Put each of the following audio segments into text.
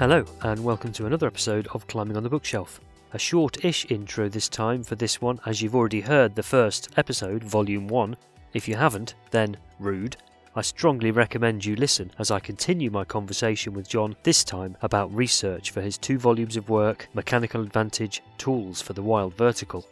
Hello, and welcome to another episode of Climbing on the Bookshelf. A short ish intro this time for this one, as you've already heard the first episode, Volume 1. If you haven't, then rude. I strongly recommend you listen as I continue my conversation with John, this time about research for his two volumes of work, Mechanical Advantage Tools for the Wild Vertical.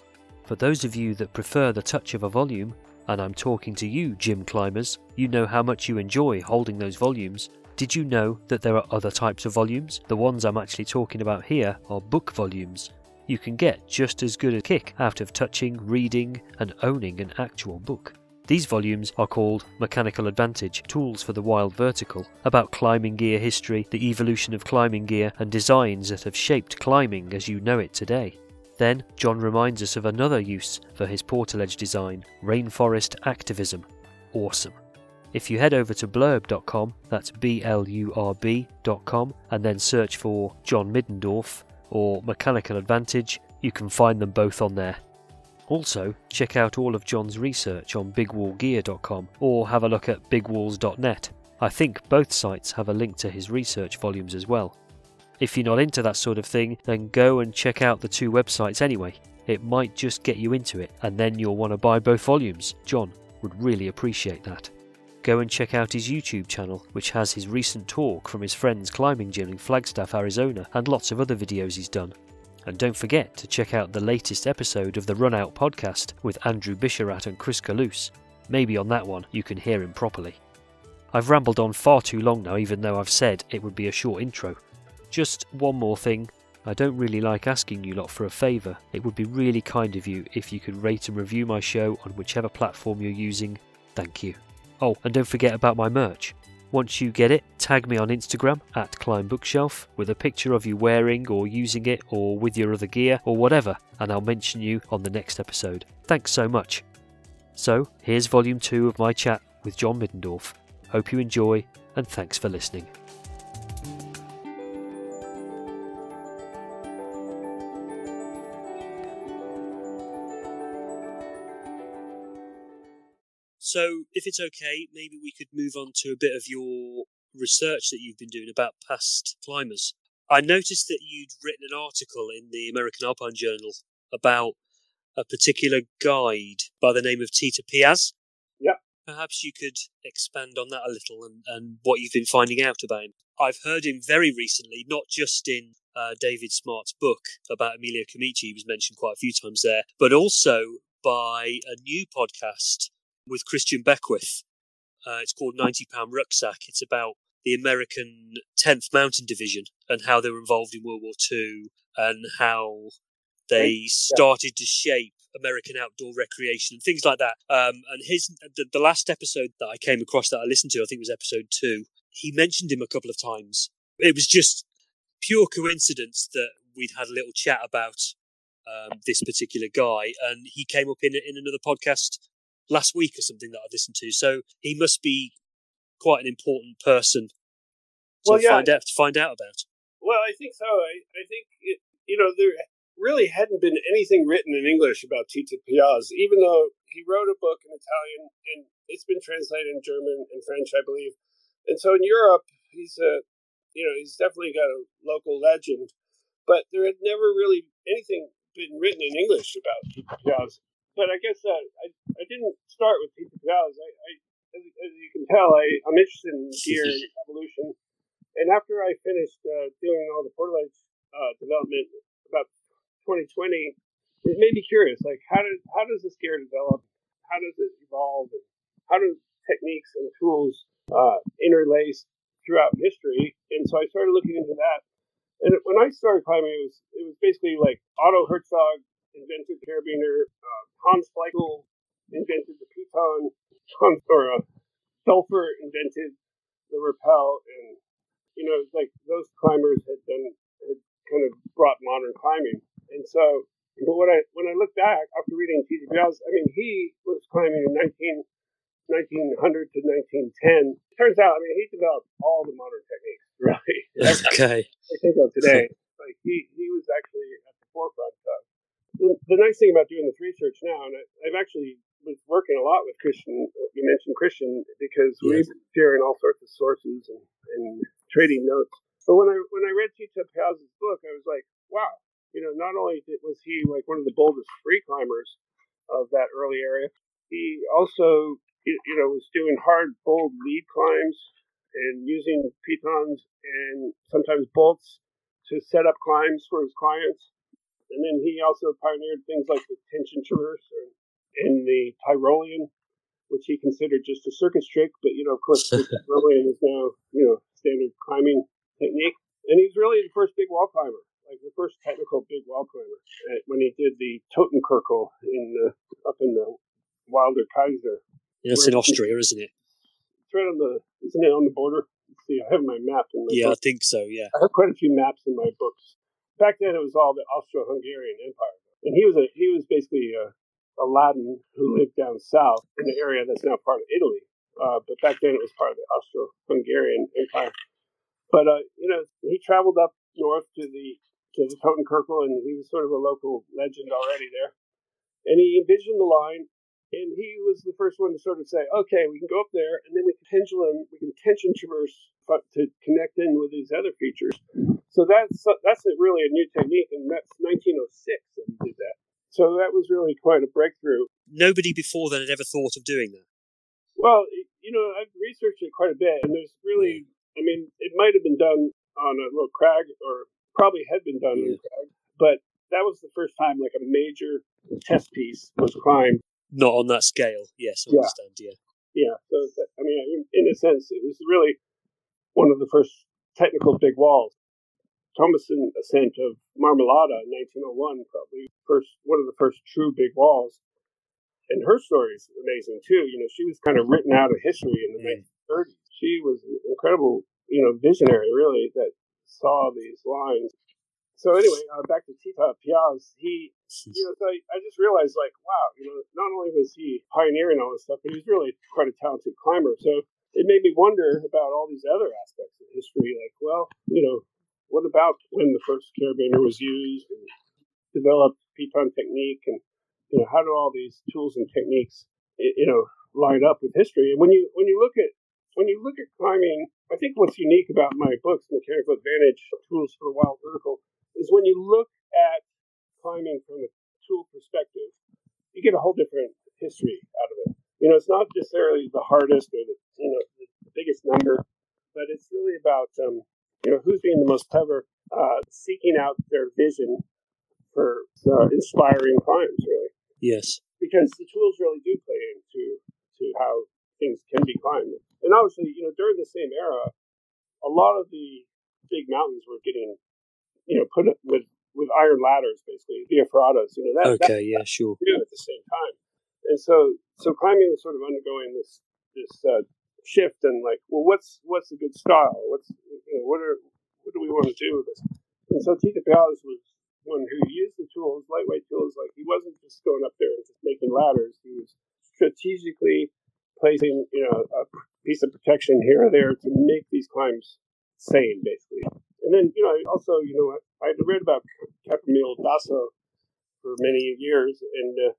For those of you that prefer the touch of a volume, and I'm talking to you, gym climbers, you know how much you enjoy holding those volumes. Did you know that there are other types of volumes? The ones I'm actually talking about here are book volumes. You can get just as good a kick out of touching, reading, and owning an actual book. These volumes are called Mechanical Advantage Tools for the Wild Vertical, about climbing gear history, the evolution of climbing gear, and designs that have shaped climbing as you know it today. Then, John reminds us of another use for his portaledge design rainforest activism. Awesome. If you head over to blurb.com, that's B L U R B.com, and then search for John Middendorf or Mechanical Advantage, you can find them both on there. Also, check out all of John's research on bigwallgear.com or have a look at bigwalls.net. I think both sites have a link to his research volumes as well. If you're not into that sort of thing, then go and check out the two websites anyway. It might just get you into it, and then you'll want to buy both volumes. John would really appreciate that. Go and check out his YouTube channel, which has his recent talk from his friend's climbing gym in Flagstaff, Arizona, and lots of other videos he's done. And don't forget to check out the latest episode of the Run Out podcast with Andrew Bisharat and Chris Kalous. Maybe on that one you can hear him properly. I've rambled on far too long now, even though I've said it would be a short intro. Just one more thing. I don't really like asking you lot for a favour. It would be really kind of you if you could rate and review my show on whichever platform you're using. Thank you. Oh, and don't forget about my merch. Once you get it, tag me on Instagram at Climb Bookshelf with a picture of you wearing or using it or with your other gear or whatever, and I'll mention you on the next episode. Thanks so much. So, here's volume 2 of my chat with John Middendorf. Hope you enjoy, and thanks for listening. So, if it's okay, maybe we could move on to a bit of your research that you've been doing about past climbers. I noticed that you'd written an article in the American Alpine Journal about a particular guide by the name of Tita Piaz. Yeah. Perhaps you could expand on that a little and, and what you've been finding out about him. I've heard him very recently, not just in uh, David Smart's book about Emilio Comici, he was mentioned quite a few times there, but also by a new podcast with Christian Beckwith. Uh, it's called 90 Pound Rucksack. It's about the American 10th Mountain Division and how they were involved in World War II and how they started to shape American outdoor recreation and things like that. Um, and his the, the last episode that I came across that I listened to, I think was episode two. He mentioned him a couple of times. It was just pure coincidence that we'd had a little chat about um, this particular guy, and he came up in in another podcast last week or something that I listened to. So he must be quite an important person to Well, yeah. find out to find out about. Well, I think so. I, I think, it, you know, there really hadn't been anything written in English about Tita Piaz, even though he wrote a book in Italian and it's been translated in German and French, I believe. And so in Europe, he's a, you know, he's definitely got a local legend, but there had never really anything been written in English about Tita Piaz. But I guess uh, I, I didn't start with Tita Piaz. I, I as, as you can tell, I, I'm interested in gear and evolution. And after I finished uh, doing all the portaledge uh, development about 2020, it made me curious. Like, how does how does this gear develop? How does it evolve? And how do techniques and tools uh, interlace throughout history? And so I started looking into that. And when I started climbing, it was it was basically like Otto Herzog invented carabiner, uh, Hans Fiechtl invented the piton, or uh, Dülfer invented the rappel, and you know, it's like those climbers had done had kind of brought modern climbing. And so, but when I when I look back after reading Tita Piaz, I mean, he was climbing in 19, 1900 to 1910. Turns out, I mean, he developed all the modern techniques, really. Okay. I think of today, like he he was actually at the forefront of. The, the nice thing about doing this research now, and I, I've actually was working a lot with Christian. You mentioned Christian because we've Yes. been sharing all sorts of sources and, and trading notes. But when I when I read Tita Piaz's book, I was like, wow, you know, not only did, was he like one of the boldest free climbers of that early area, he also you know was doing hard, bold lead climbs and using pitons and sometimes bolts to set up climbs for his clients. And then he also pioneered things like the tension traverse and the Tyrolean, which he considered just a circus trick. But, you know, of course, the Tyrolean is now, you know, standard climbing technique. And he's really the first big wall climber, like the first technical big wall climber uh, when he did the Totenkirchl in the, up in the Wilder Kaiser. Yeah, it's in Austria, isn't it? It's right on the, isn't it on the border? Let's see, I have my map in my Yeah, book. I think so. Yeah. I have quite a few maps in my books. Back then, it was all the Austro-Hungarian Empire, and he was a he was basically a, a Latin who lived down south in the area that's now part of Italy. Uh, but back then, it was part of the Austro-Hungarian Empire. But uh, you know, he traveled up north to the to the Totenkirchl, and he was sort of a local legend already there. And he envisioned the line, and he was the first one to sort of say, "Okay, we can go up there, and then we can pendulum, we can tension traverse to connect in with these other features." So that's that's a really a new technique, and that's 1906 that he did that. So that was really quite a breakthrough. Nobody before then had ever thought of doing that. Well, you know, I've researched it quite a bit, and there's really, I mean, it might have been done on a little crag, or probably had been done on a crag, but that was the first time like a major test piece was climbed. Not on that scale. Yes, I Yeah. understand. Yeah. Yeah, so that, I mean, in a sense, it was really one of the first technical big walls. Tomasson ascent of Marmolada in 1901, probably first one of the first true big walls. And her story is amazing too. You know, she was kind of written out of history in the Mm. 1930s. She was an incredible, you know, visionary really that saw these lines. So anyway, uh, back to Tita Piaz, he, you know, so I, I just realized like, wow, you know, not only was he pioneering all this stuff, but he was really quite a talented climber. So it made me wonder about all these other aspects of history. Like, well, you know, what about when the first carabiner was used and developed piton technique and you know how do all these tools and techniques you know line up with history? And when you when you look at when you look at climbing i think what's unique about my books mechanical advantage tools for the wild vertical is when you look at climbing from a tool perspective you get a whole different history out of it. You know it's not necessarily the hardest or the you know the biggest number but it's really about um, you know who's being the most clever uh, seeking out their vision for uh, inspiring climbs really Yes. because the tools really do play into to how things can be climbed and obviously you know during the same era a lot of the big mountains were getting you know put up with with iron ladders basically via ferratas you know that, that Okay. Yeah. Sure. at the same time. And so, so climbing was sort of undergoing this this uh, shift, and like, well, what's what's a good style? What's you know, what are what do we want to do with this? And so Tito Piaz was one who used the tools, lightweight tools. Like he wasn't just going up there and just making ladders. He was strategically placing, you know, a piece of protection here or there to make these climbs sane, basically. And then, you know, also, you know, I had read about Campanile Basso for many years, and uh,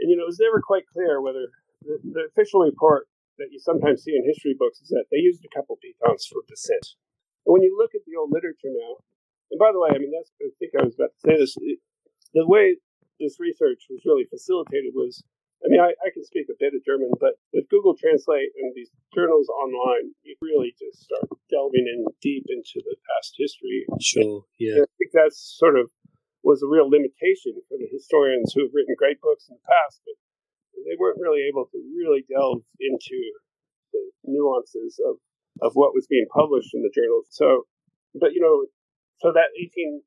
and you know, it was never quite clear whether the, the official report that you sometimes see in history books is that they used a couple of pitons for descent. And when you look at the old literature now, and by the way, I mean that's I think I was about to say this. The way this research was really facilitated was, I mean, I, I can speak a bit of German, but with Google Translate and these journals online, you really just start delving in deep into the past history Sure. Yeah. I think that's sort of was a real limitation for the historians who have written great books in the past, but they weren't really able to really delve into the nuances of, of what was being published in the journals. So, but you know, so that 18,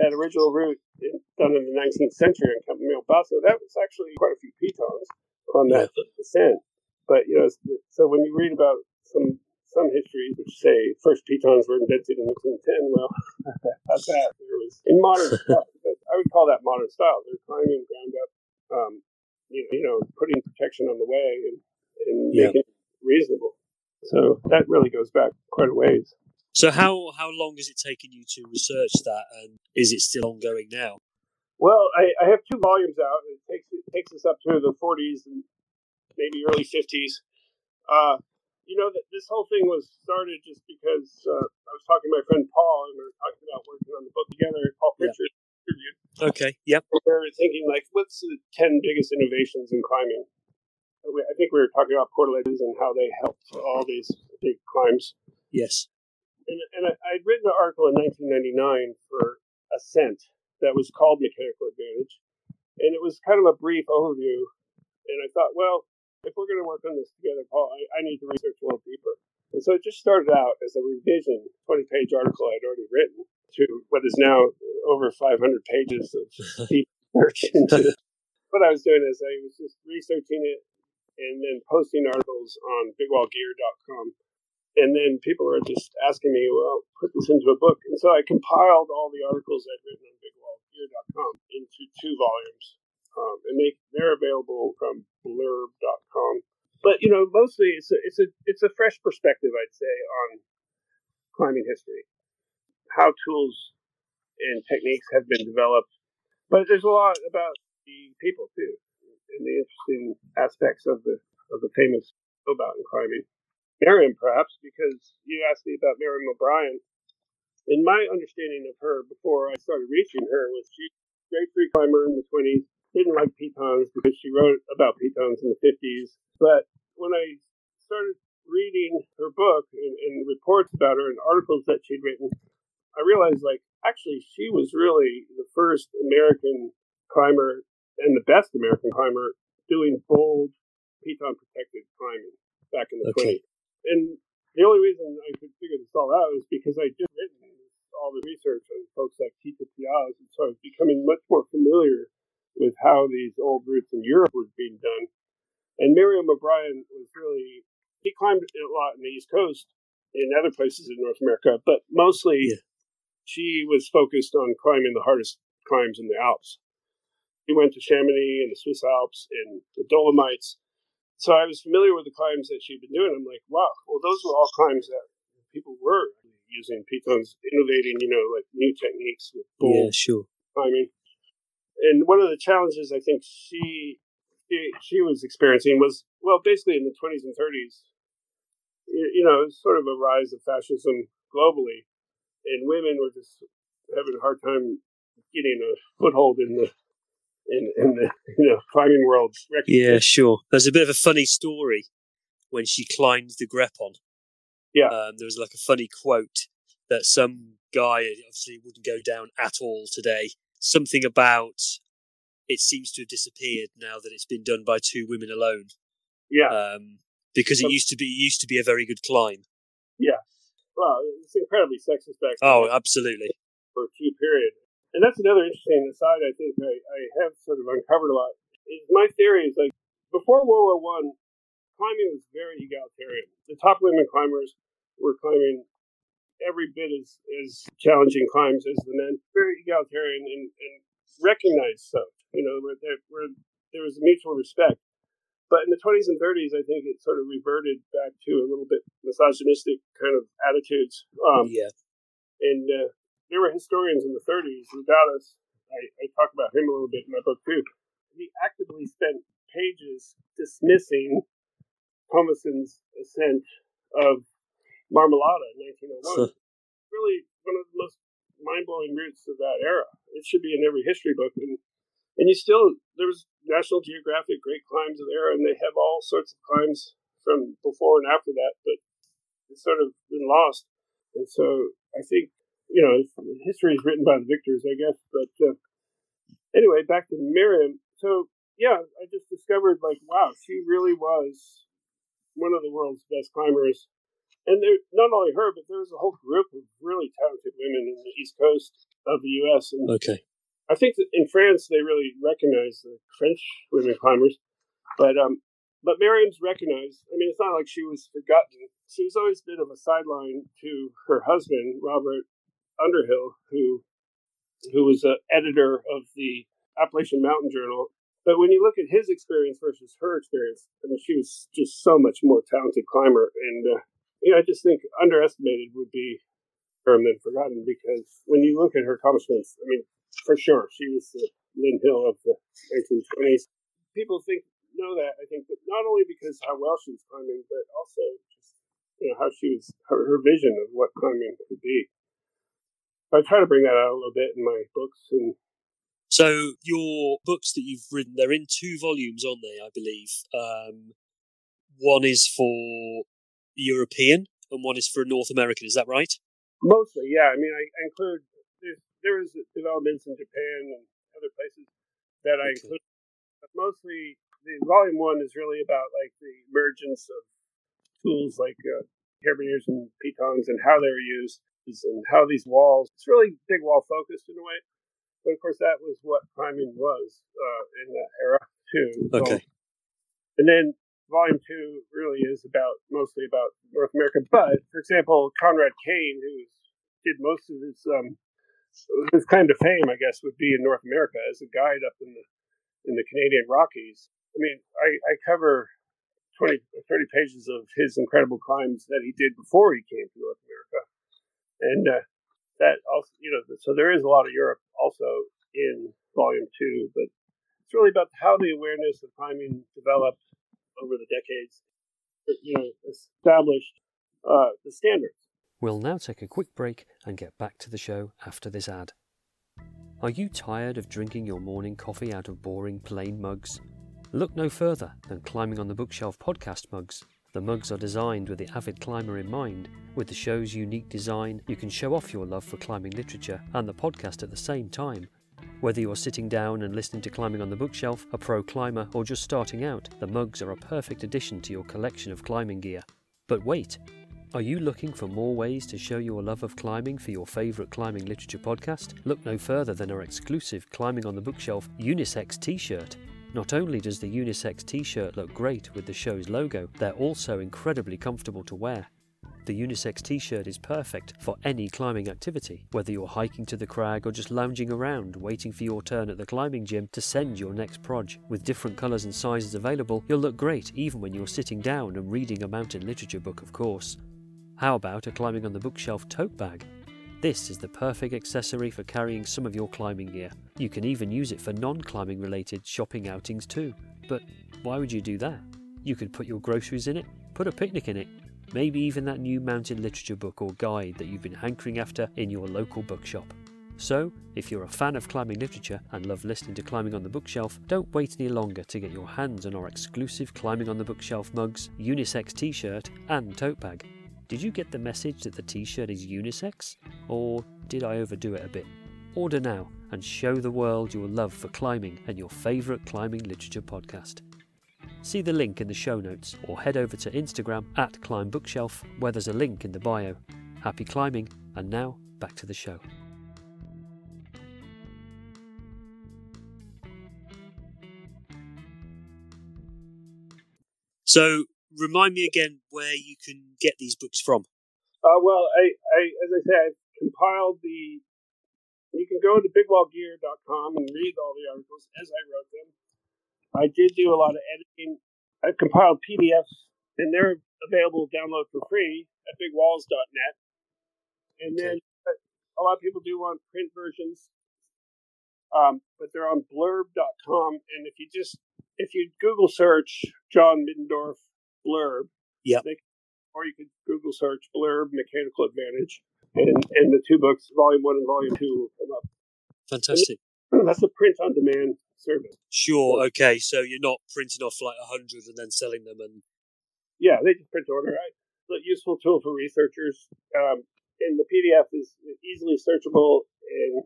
that original route in, done in the 19th century in Campanile Basso, that was actually quite a few pitons on that descent. But you know, so when you read about some some histories which say first pitons were invented in 1810, well, that's that. There was in modern style. I would call that modern style. They're climbing ground up, um, you, you know, putting protection on the way and, and Yeah. making it reasonable. So that really goes back quite a ways. So how how long has it taken you to research that, and is it still ongoing now? Well, I, I have two volumes out. It takes it takes us up to the 40s and maybe early 50s. Uh, you know, that this whole thing was started just because uh, I was talking to my friend Paul, and we were talking about working on the book together. Paul Pritchard yeah. interviewed. Okay. Yep. We were thinking like, what's the ten biggest innovations in climbing? Uh, I think we were talking about portaledges and how they helped all these big climbs. Yes. And, and I, I'd written an article in 1999 for Ascent that was called Mechanical Advantage, and it was kind of a brief overview. And I thought, well, if we're going to work on this together, Paul, I, I need to research a little deeper. And so it just started out as a revision, 20 page article I'd already written to what is now over 500 pages of deep research into what I was doing is I was just researching it and then posting articles on bigwallgear.com. And then people were just asking me, well, put this into a book. And so I compiled all the articles I'd written on bigwallgear.com into two volumes um, and they they're available from blurb.com. But you know, mostly it's a it's a it's a fresh perspective, I'd say, on climbing history, how tools and techniques have been developed. But there's a lot about the people too, and the interesting aspects of the of the famous about in climbing. Miriam, perhaps, because you asked me about Miriam O'Brien. In my understanding of her before I started reaching her was she a great free climber in the 20s, didn't like pitons because she wrote about pitons in the 50s. But when I started reading her book and, and reports about her and articles that she'd written, I realized like actually she was really the first American climber and the best American climber doing bold piton protected climbing back in the okay. 20s. And the only reason I could figure this all out is because I just written all the research on folks like Tita Piaz, and so I was becoming much more familiar with how these old routes in Europe were being done. And Miriam O'Brien was really, he climbed a lot in the East Coast and other places in North America, but mostly yeah. she was focused on climbing the hardest climbs in the Alps. He went to Chamonix and the Swiss Alps and the Dolomites. So I was familiar with the climbs that she'd been doing. I'm like, wow, well, those were all climbs that people were using pitons, innovating, you know, like new techniques with bull yeah, sure. climbing and one of the challenges I think she she, she was experiencing was well, basically in the 20s and 30s, you, know, sort of a rise of fascism globally, and women were just having a hard time getting a foothold in the in, in the you know climbing world. Yeah, sure. There's a bit of a funny story when she climbed the Grepon. Yeah, um, there was like a funny quote that some guy obviously wouldn't go down at all today something about it seems to have disappeared now that it's been done by two women alone. Yeah. Um, because it used to be used to be a very good climb. Yeah. Well, it's incredibly sexist back. Oh, absolutely. For a few period. And that's another interesting aside I think I, I have sort of uncovered a lot. Is my theory is like before World War One, climbing was very egalitarian. The top women climbers were climbing every bit as, as challenging climbs as the men. Very egalitarian and, and recognized so. You know, where, there, where there was a mutual respect. But in the 20s and 30s, I think it sort of reverted back to a little bit misogynistic kind of attitudes. Um, yeah. And uh, there were historians in the 30s, Rudatis, I, I talk about him a little bit in my book too. He actively spent pages dismissing Tomasson's ascent of Marmolada in 1901. really one of the most mind blowing roots of that era. It should be in every history book. And, and you still, there was National Geographic great climbs of the era, and they have all sorts of climbs from before and after that, but it's sort of been lost. And so I think, you know, history is written by the victors, I guess. But uh, anyway, back to Miriam. So, yeah, I just discovered, like, wow, she really was one of the world's best climbers and there, not only her, but there was a whole group of really talented women in the East Coast of the U.S. And okay, I think in France they really recognize the French women climbers, but um, but Miriam's recognized. I mean, it's not like she was forgotten. She was always a bit of a sideline to her husband, Robert Underhill, who who was an editor of the Appalachian Mountain Journal. But when you look at his experience versus her experience, I mean, she was just so much more talented climber, and uh, you know, I just think underestimated would be term than forgotten because when you look at her accomplishments, I mean, for sure, she was the Lynn Hill of the 1920s. People think know that, I think, but not only because how well she was climbing, but also just you know how she was her, her vision of what climbing could be. I try to bring that out a little bit in my books and so your books that you've written, they're in two volumes, on there, I believe. Um, one is for European and one is for North American. Is that right? Mostly, yeah. I mean, I, I include there is developments in Japan and other places that I okay. include. But mostly, the volume one is really about like the emergence of tools like uh, carabiners and pitons and how they were used and how these walls. It's really big wall focused in a way. But of course, that was what climbing was uh, in that era too. Okay. and then volume two really is about mostly about North America. But for example, Conrad Kain, who did most of his um, his claim to fame, I guess, would be in North America as a guide up in the in the Canadian Rockies. I mean, I, I cover 20 30 pages of his incredible climbs that he did before he came to North America, and uh, that also, you know, so there is a lot of Europe also in volume two, but it's really about how the awareness of climbing developed over the decades, you know, established uh, the standards. We'll now take a quick break and get back to the show after this ad. Are you tired of drinking your morning coffee out of boring plain mugs? Look no further than Climbing on the Bookshelf podcast mugs. The mugs are designed with the avid climber in mind. With the show's unique design, you can show off your love for climbing literature and the podcast at the same time. Whether you're sitting down and listening to Climbing on the Bookshelf, a pro climber, or just starting out, the mugs are a perfect addition to your collection of climbing gear. But wait, are you looking for more ways to show your love of climbing for your favourite climbing literature podcast? Look no further than our exclusive Climbing on the Bookshelf unisex t shirt. Not only does the unisex t shirt look great with the show's logo, they're also incredibly comfortable to wear. The unisex t shirt is perfect for any climbing activity, whether you're hiking to the crag or just lounging around waiting for your turn at the climbing gym to send your next proj. With different colours and sizes available, you'll look great even when you're sitting down and reading a mountain literature book, of course. How about a climbing on the bookshelf tote bag? This is the perfect accessory for carrying some of your climbing gear. You can even use it for non climbing related shopping outings too. But why would you do that? You could put your groceries in it, put a picnic in it, maybe even that new mountain literature book or guide that you've been hankering after in your local bookshop. So, if you're a fan of climbing literature and love listening to Climbing on the Bookshelf, don't wait any longer to get your hands on our exclusive Climbing on the Bookshelf mugs, unisex t shirt, and tote bag. Did you get the message that the t shirt is unisex? Or did I overdo it a bit? Order now and show the world your love for climbing and your favourite climbing literature podcast. See the link in the show notes or head over to Instagram at Climb Bookshelf where there's a link in the bio. Happy climbing, and now back to the show. So, remind me again where you can get these books from. Uh, well, I, I, as I said, I've compiled the. You can go to bigwallgear.com and read all the articles as I wrote them. I did do a lot of editing. I've compiled PDFs, and they're available to download for free at bigwalls.net. And then uh, a lot of people do want print versions, um, but they're on blurb.com. And if you just if you Google search John Middendorf blurb. Yeah. Or you can Google search blurb mechanical advantage, and and the two books, volume one and volume two, will come up. Fantastic. That's a print on demand service. Sure. Okay. So you're not printing off like a hundred and then selling them, and yeah, they just print order. Right? It's a useful tool for researchers. Um, and the PDF is easily searchable. And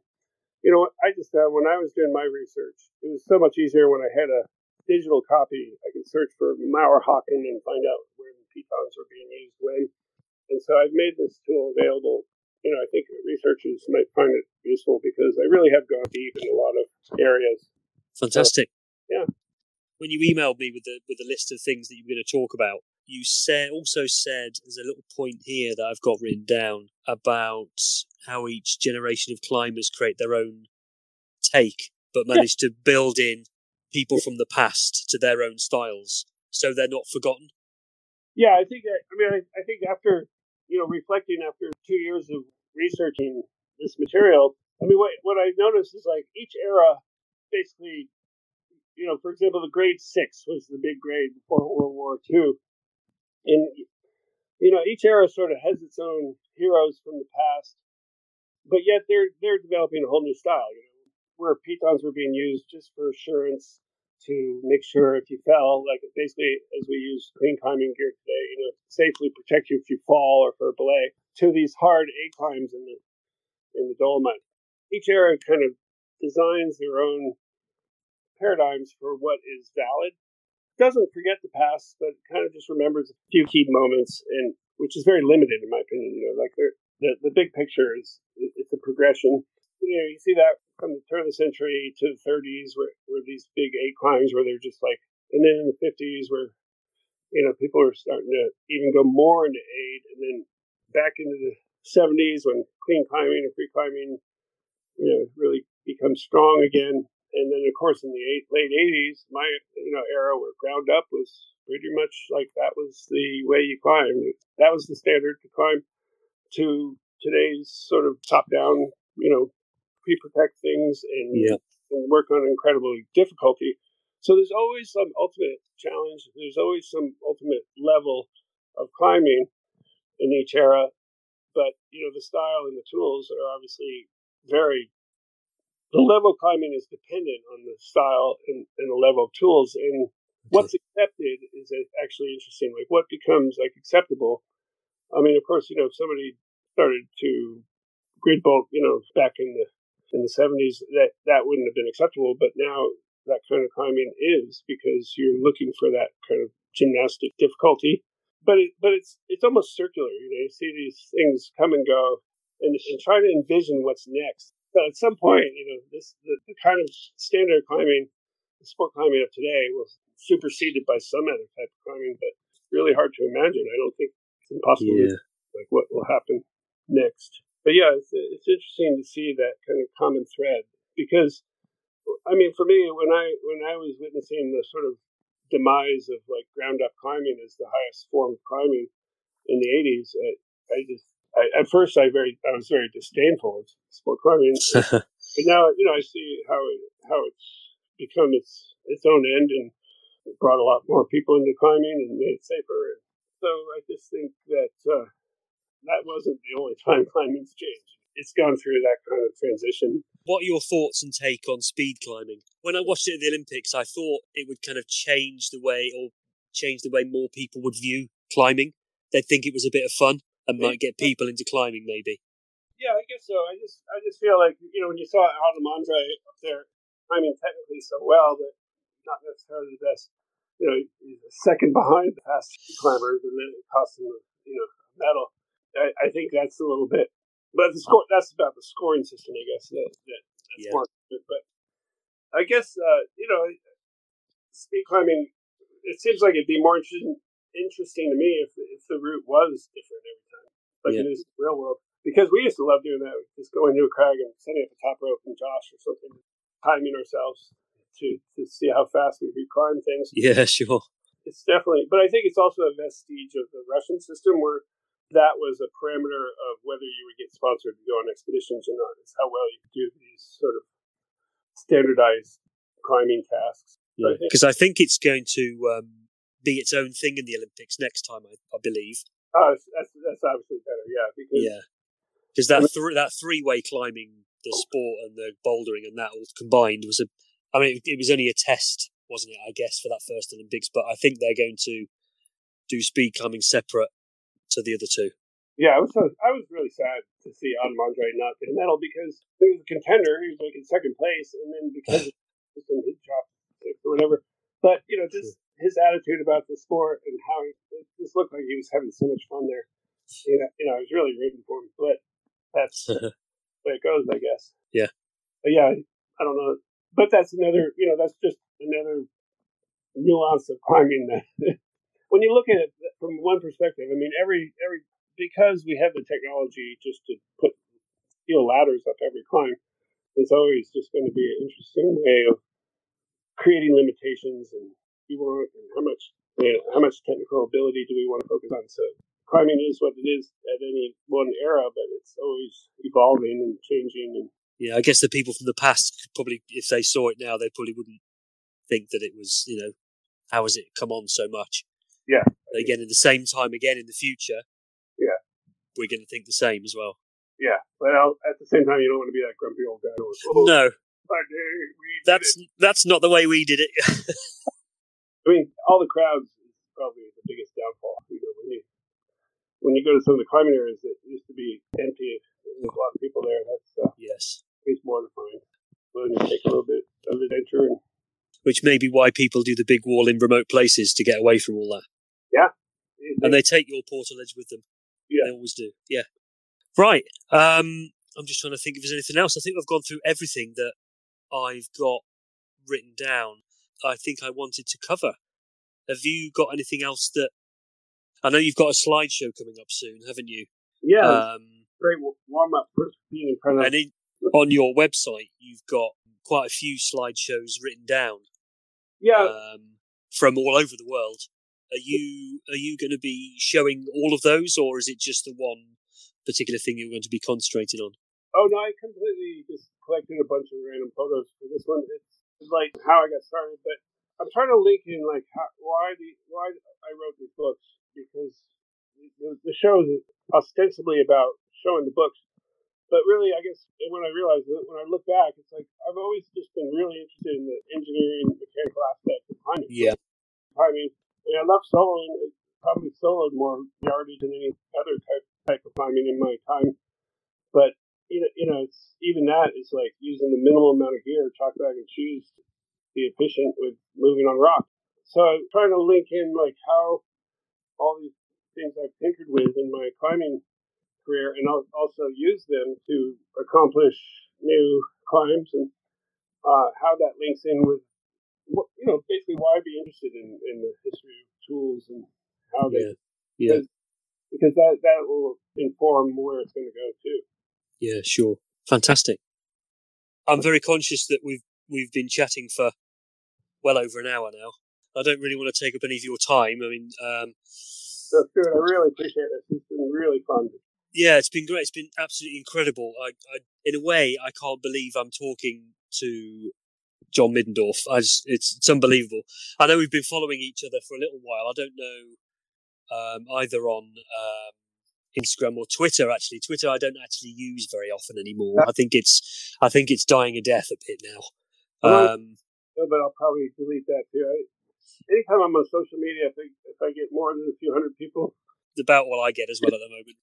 you know, I just found when I was doing my research, it was so much easier when I had a digital copy, I can search for Mauerhaken and find out where the pitons are being used when. And so I've made this tool available. You know, I think researchers might find it useful because I really have gone deep in a lot of areas. Fantastic. So, yeah. When you emailed me with the with the list of things that you were going to talk about, you said also said there's a little point here that I've got written down about how each generation of climbers create their own take, but manage yeah. to build in people from the past to their own styles, so they're not forgotten. Yeah, I think. That, I mean, I, I think after you know reflecting after two years of researching this material, I mean, what what I noticed is like each era, basically, you know, for example, the grade six was the big grade before World War II, and you know, each era sort of has its own heroes from the past, but yet they're they're developing a whole new style. You know, where pitons were being used just for assurance to make sure if you fell, like basically as we use clean climbing gear today, you know, safely protect you if you fall or for a belay, to these hard A climbs in the in the Dolomite. Each era kind of designs their own paradigms for what is valid. Doesn't forget the past, but kind of just remembers a few key moments, and which is very limited in my opinion. You know, like the the big picture is it's a progression. You know, you see that from the turn of the century to the 30s, where, where these big A climbs, where they're just like, and then in the 50s, where you know people are starting to even go more into aid, and then back into the 70s when clean climbing and free climbing, you know, really becomes strong again. And then, of course, in the eight, late 80s, my you know era where ground up was pretty much like that was the way you climbed. That was the standard to climb. To today's sort of top down, you know, pre-protect things and, yeah. and work on incredible difficulty. So there's always some ultimate challenge. There's always some ultimate level of climbing in each era. But you know the style and the tools are obviously very. The level of climbing is dependent on the style and, and the level of tools. And what's accepted is actually interesting. Like what becomes like acceptable. I mean, of course, you know, if somebody started to grid bolt, you know, back in the in the 70s, that, that wouldn't have been acceptable. But now that kind of climbing is because you're looking for that kind of gymnastic difficulty. But it, but it's it's almost circular. You know, you see these things come and go, and, and try to envision what's next. But at some point, you know, this the, the kind of standard climbing, the sport climbing of today, was superseded by some other type of climbing. But really hard to imagine. I don't think it's impossible. Yeah. Like what will happen next but yeah, it's, it's interesting to see that kind of common thread because, I mean, for me, when I when I was witnessing the sort of demise of like ground up climbing as the highest form of climbing in the '80s, I, I just I, at first I very I was very disdainful of sport climbing, but now you know I see how it, how it's become its its own end and brought a lot more people into climbing and made it safer. And so I just think that uh, that wasn't the only time climbing's changed. It's gone through that kind of transition. What are your thoughts and take on speed climbing? When I watched it at the Olympics, I thought it would kind of change the way or change the way more people would view climbing. They'd think it was a bit of fun and might get people into climbing maybe. Yeah, I guess so. I just I just feel like you know when you saw Adam Ondra up there climbing technically so well but not necessarily the best. You know, second behind the fast climbers, and then it cost him you know a medal. I, I think that's a little bit, but the score that's about the scoring system, I guess. That, that that's yeah. more, but I guess uh, you know, speed climbing. It seems like it'd be more interesting interesting to me if if the route was different every time, like yeah. it is in the real world. Because we used to love doing that, just going to a crag and setting up a top rope and Josh or something, timing ourselves to to see how fast we could climb things. Yeah, sure. It's definitely, but I think it's also a vestige of the Russian system where that was a parameter of whether you would get sponsored to go on expeditions or not. Is how well you could do these sort of standardized climbing tasks. Yeah, because I, I, think it's going to um, be its own thing in the Olympics next time. I, I believe. Oh, that's, that's obviously better. Yeah, because yeah, because that th- that three way climbing, the sport and the bouldering and that all combined was a. I mean, it was only a test, wasn't it? I guess for that first Olympics, but I think they're going to do speed climbing separate to the other two. Yeah, I was I was really sad to see Adam Ondra not get a medal because he was a contender. He was like in second place, and then because of some heat drop or whatever. But you know, just his attitude about the sport and how he it just looked like he was having so much fun there. You know, you know, I was really rooting for him. But that's the way it goes, I guess. Yeah. But yeah, I don't know. But that's another. You know, that's just another nuance of climbing that when you look at it from one perspective, I mean, every every because we have the technology just to put steel ladders up every climb, it's always just going to be an interesting way of creating limitations and you want and how much you know, how much technical ability do we want to focus on. So climbing is what it is at any one era, but it's always evolving and changing. And yeah, I guess the people from the past could probably, if they saw it now, they probably wouldn't think that it was, you know, how has it come on so much? Yeah, again, at the same time, again in the future, Yeah. we're going to think the same as well. Yeah, but at the same time, you don't want to be that grumpy old guy. Oh, No, that's it." that's not the way we did it. I mean, all the crowds is probably the biggest downfall. You know, when you when you go to some of the climbing areas that used to be empty, there's a lot of people there. That's uh, yes, it's mortifying. Willing to take a little bit of adventure and which may be why people do the big wall in remote places to get away from all that, and they take your portaledge with them. Yeah. they always do. Yeah, right. Um, I'm just trying to think if there's anything else. I think I've gone through everything that I've got written down. I think I wanted to cover. Have you got anything else that? I know you've got a slideshow coming up soon, haven't you? yeah, Um, great warm up for being in front of. and in, on your website, you've got quite a few slideshows written down yeah, um, from all over the world. Are you are you going to be showing all of those, or is it just the one particular thing you're going to be concentrating on? Oh no, I completely just collected a bunch of random photos for this one. It's like how I got started, but I'm trying to link in like how, why the why I wrote these books because the, the show is ostensibly about showing the books, but really, I guess when I realized that when I look back, it's like I've always just been really interested in the engineering, mechanical aspects of climbing. Yeah, I mean, I, I love soloing. I probably soloed more yardage than any other type type of climbing in my time. But you know, you know, it's even that is like using the minimal amount of gear, chalk bag and shoes, to be efficient with moving on rock. So I'm trying to link in like how all these things I've tinkered with in my climbing career, and I'll also use them to accomplish new climbs, and uh, how that links in with you know, basically why I'd be interested in, in the history of tools and how they yeah, yeah, because that that will inform where it's going to go too. yeah. Sure, fantastic. I'm very conscious that we've we've been chatting for well over an hour now. I don't really want to take up any of your time. I mean, um, So Stuart, I really appreciate it. It's been really fun. yeah, it's been great. It's been absolutely incredible. I, I, in a way, I can't believe I'm talking to John Middendorf. I just, it's, it's unbelievable. I know we've been following each other for a little while. I don't know um, either on um, Instagram or Twitter. Actually, Twitter I don't actually use very often anymore. I think it's I think it's dying a death a bit now. Well, Um, No, but I'll probably delete that too. I, anytime I'm on social media, if I, if I get more than a few hundred people, it's about what I get as well at the moment.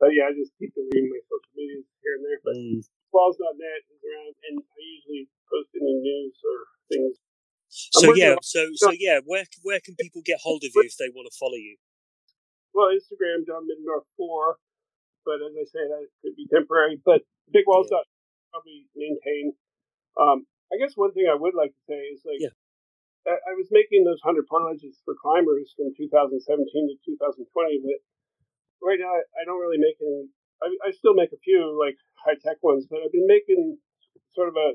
but yeah, I just keep deleting my social media here and there. But Mm. balls.net is around, and I usually post any news or things. So yeah, on- so so yeah, where where can people get hold of you if they want to follow you? Well, Instagram, John Middendorf 4, but as I say, that could be temporary. But Big Walls dot probably maintain. Um, I guess one thing I would like to say is like, Yeah. I, I was making those 100 portaledges for climbers from 2017 to 2020, but right now I, I don't really make any. I, I still make a few like high tech ones, but I've been making sort of a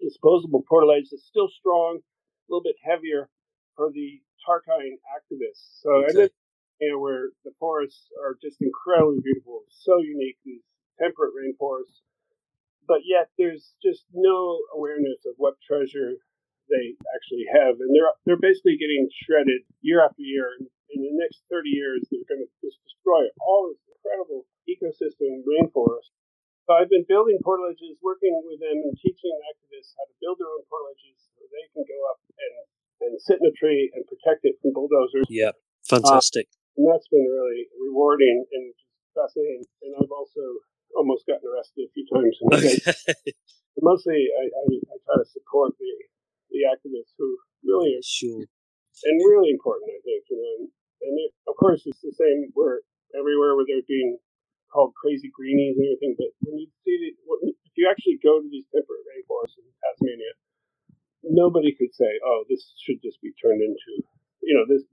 disposable portaledge that's still strong, a little bit heavier for the Tarkine activists. So I Okay. live you know, where the forests are just incredibly beautiful, so unique, these temperate rainforests. But yet there's just no awareness of what treasure they actually have. And they're they're basically getting shredded year after year. And in the next 30 years, they're going to just destroy all this incredible ecosystem rainforest. So I've been building portaledges, working with them and teaching activists how to build their own portaledges so they can go up and, and sit in a tree and protect it from bulldozers Yeah, uh, fantastic. and that's been really rewarding and fascinating. And I've also almost gotten arrested a few times. okay. Mostly, I, I, I try to support the the activists who really are sure. and really important. I think, you know, and, and it, of course it's the same where everywhere where they're being called crazy greenies and everything. But when you see the, when, if you actually go to these temperate rainforests in Tasmania, nobody could say, "Oh, this should just be turned into," you know, this.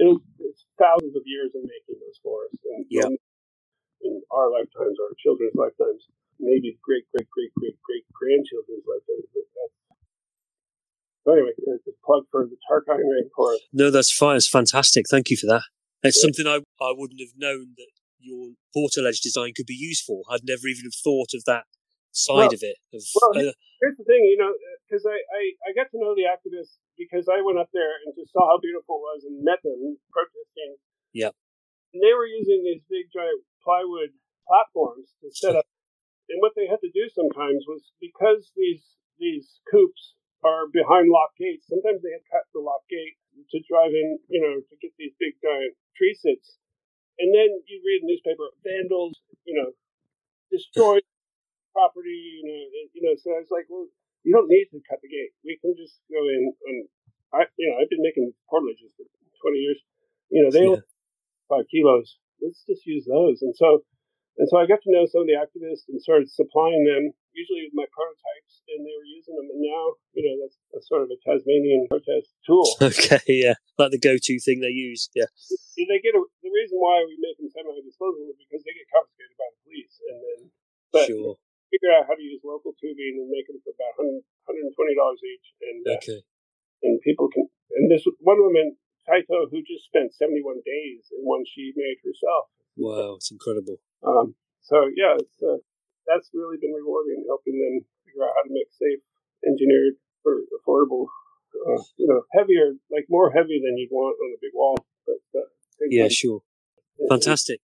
It'll, it's thousands of years of making those forests, and Yeah. in our lifetimes, our children's lifetimes, maybe great, great, great, great, great grandchildren's lifetimes. But that's so anyway, it's a plug for the Tarkine rainforest. No, that's fine. It's fantastic. Thank you for that. It's Yeah. something I, I wouldn't have known that your portaledge design could be used for. I'd never even thought of that side Well- of it. Of, well, uh, Here's the thing, you know, uh, because I, I I got to know the activists because I went up there and just saw how beautiful it was and met them protesting. Yep. And they were using these big giant plywood platforms to set up. And what they had to do sometimes was because these these coupes are behind lock gates. Sometimes they had to cut the lock gate to drive in, you know, to get these big giant tree sits. And then you read the newspaper, vandals, you know, destroyed property, you know, you know. So I was like, well, you don't need to cut the gate. We can just go in and I, you know, I've been making portaledges for 20 years. You know, they yeah. five kilos. Let's just use those. And so and so I got to know some of the activists and started supplying them, usually with my prototypes, and they were using them. And now, you know, that's a sort of a Tasmanian protest tool. Okay, yeah, like the go-to thing they use. Yeah. They get a, reason why we make them semi-disposable is because they get confiscated by the police, and then but sure. figure out how to use local tubing and make them for about 100 120 dollars each. And uh, and people can. And this one woman, Taito, who just spent 71 days in one she made herself. Wow, it's incredible. Um, so yeah, it's, uh, that's really been rewarding, helping them figure out how to make safe, engineered, for affordable, uh, you know, heavier, like more heavy than you'd want on a big wall. But uh, yeah, like, sure, fantastic.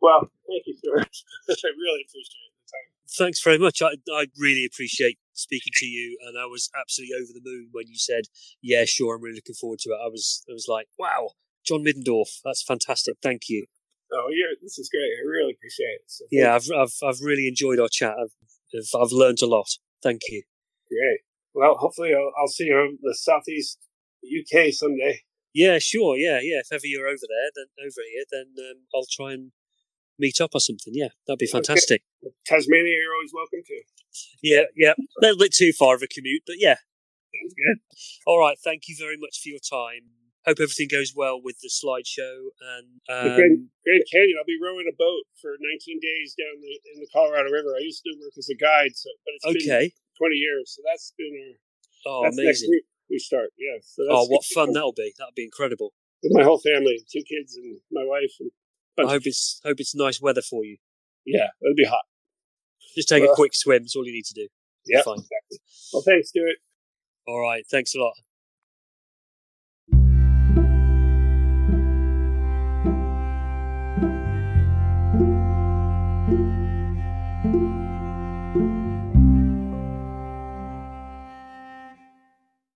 Well, thank you, Stuart. I really appreciate the time. Thanks very much. I, I really appreciate speaking to you, and I was absolutely over the moon when you said, "Yeah, sure, I'm really looking forward to it." I was, I was like, "Wow, John Middendorf, that's fantastic. Thank you." Oh, yeah, this is great. I really appreciate it. So yeah, I've, I've, I've really enjoyed our chat. I've, I've, I've learned a lot. Thank you. Great. Well, hopefully I'll, I'll see you in the southeast UK someday. Yeah, sure. Yeah, yeah. If ever you're over there, then over here, then um, I'll try and meet up or something. Yeah, that'd be fantastic. Okay. Tasmania, you're always welcome to. Yeah, yeah. A little bit too far of a commute, but yeah. Sounds good. All right. Thank you very much for your time hope everything goes well with the slideshow and um, Grand, Grand, Canyon. I'll be rowing a boat for 19 days down the, in the Colorado River. I used to work as a guide, so but it's okay. been 20 years, so that's been our. Oh, that's amazing! We start, yeah. So oh, what fun that'll be! That'll be incredible. With my whole family, two kids and my wife, and I hope it's hope it's nice weather for you. Yeah, it'll be hot. Just take a quick swim. That's all you need to do. Yeah, fine. Exactly. Well, thanks, Stuart. All right. Thanks a lot.